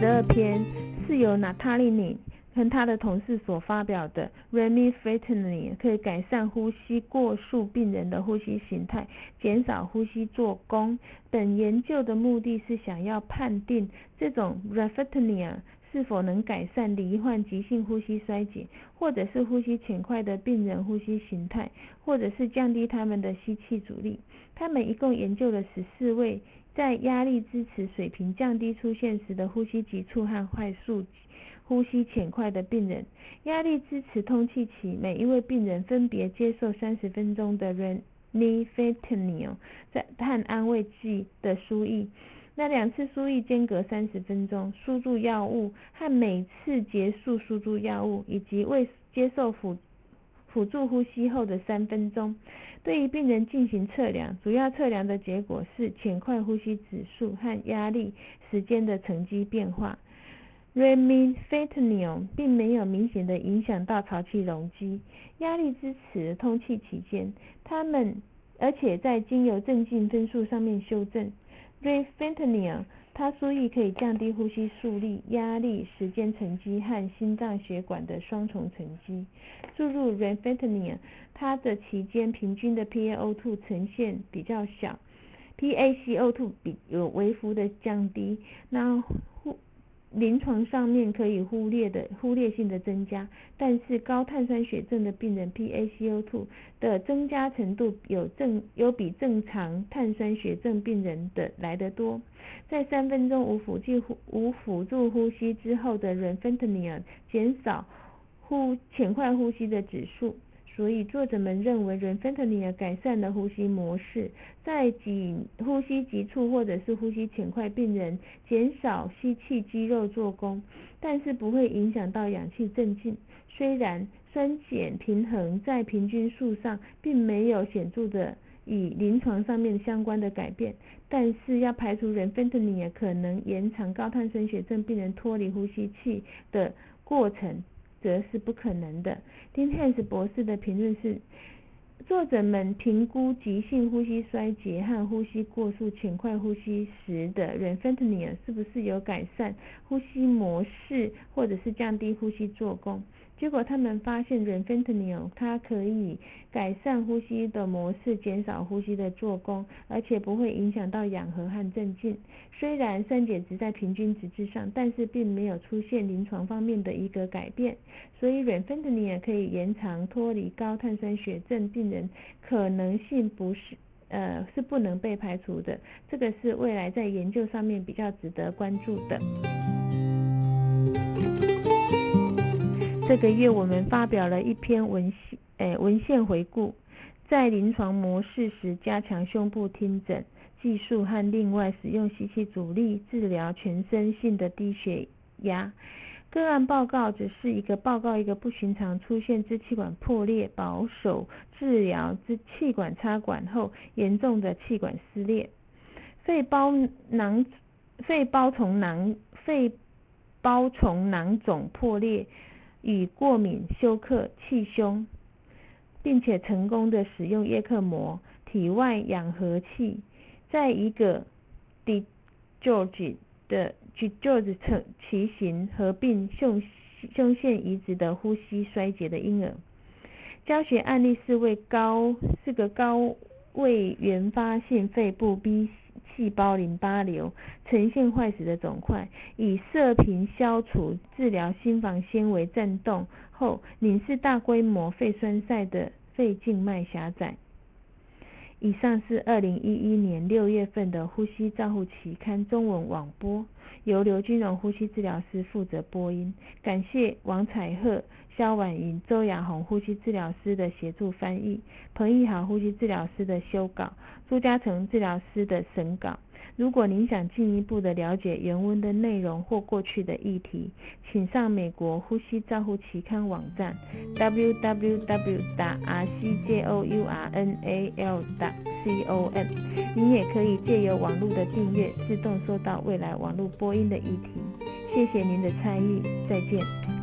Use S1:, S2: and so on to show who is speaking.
S1: 十二篇是由 Natalini 跟他的同事所发表的 Remifentanil 可以改善呼吸过速病人的呼吸形态，减少呼吸做功。本研究的目的是想要判定这种 Remifentanil 是否能改善罹患急性呼吸衰竭或者是呼吸浅快的病人呼吸形态，或者是降低他们的吸气阻力。他们一共研究了十四位。在压力支持水平降低出现时的呼吸急促和快速呼吸浅快的病人，压力支持通气期，每一位病人分别接受三十分钟的 r e n i f e t a n i l 在和安慰剂的输液，那两次输液间隔三十分钟，输注药物和每次结束输注药物，以及未接受辅辅助呼吸后的三分钟。对于病人进行测量，主要测量的结果是浅快呼吸指数和压力时间的乘积变化。Remifentanil 并没有明显的影响到潮气容积、压力支持、通气期间，它们而且在经由镇静分数上面修正。Remifentanil 它所以可以降低呼吸速率、压力时间沉积和心脏血管的双重沉积。注入 r e f e n t a n i l 它的期间平均的 PaO2 呈现比较小，PaCO2 比有微幅的降低。那呼临床上面可以忽略的忽略性的增加，但是高碳酸血症的病人 PaCO2 的增加程度有正有比正常碳酸血症病人的来得多。在三分钟无辅助无辅助呼吸之后的 Remifentanil 减少呼浅快呼吸的指数。所以作者们认为 r e f e n t a n i l 改善了呼吸模式，在紧呼吸急促或者是呼吸浅快病人减少吸气肌肉做功，但是不会影响到氧气镇静。虽然酸碱平衡在平均数上并没有显著的与临床上面相关的改变，但是要排除 r e f e n t a n i l 可能延长高碳酸血症病人脱离呼吸器的过程。则是不可能的。丁汉斯博士的评论是：作者们评估急性呼吸衰竭和呼吸过速浅快呼吸时的 r e f e n t a n i l 是不是有改善呼吸模式，或者是降低呼吸做工。结果他们发现 r e f e n t a n i l 它可以改善呼吸的模式，减少呼吸的做功，而且不会影响到氧合和镇静。虽然酸碱值在平均值之上，但是并没有出现临床方面的一个改变。所以 r e f e n t a n i l 可以延长脱离高碳酸血症病人可能性不是呃是不能被排除的。这个是未来在研究上面比较值得关注的。这个月我们发表了一篇文献，诶文献回顾，在临床模式时加强胸部听诊技术和另外使用吸气阻力治疗全身性的低血压个案报告，只是一个报告一个不寻常出现支气管破裂，保守治疗支气管插管后严重的气管撕裂，肺包囊肺包虫囊肺包虫囊肿破裂。与过敏休克气胸，并且成功的使用叶克膜体外氧合器，在一个 d George 的 George 成骑行合并胸胸腺移植的呼吸衰竭的婴儿。教学案例是位高是个高位原发性肺部 B。细胞淋巴瘤呈现坏死的肿块，以射频消除治疗心房纤维振动后，凝视大规模肺栓塞的肺静脉狭窄。以上是二零一一年六月份的《呼吸照护期刊》中文网播，由刘君荣呼吸治疗师负责播音。感谢王彩鹤、肖婉莹、周雅红呼吸治疗师的协助翻译，彭义豪呼吸治疗师的修稿，朱家诚治疗师的审稿。如果您想进一步的了解原文的内容或过去的议题，请上美国呼吸照护期刊网站 www.rcjournal.com。您也可以借由网络的订阅，自动收到未来网络播音的议题。谢谢您的参与，再见。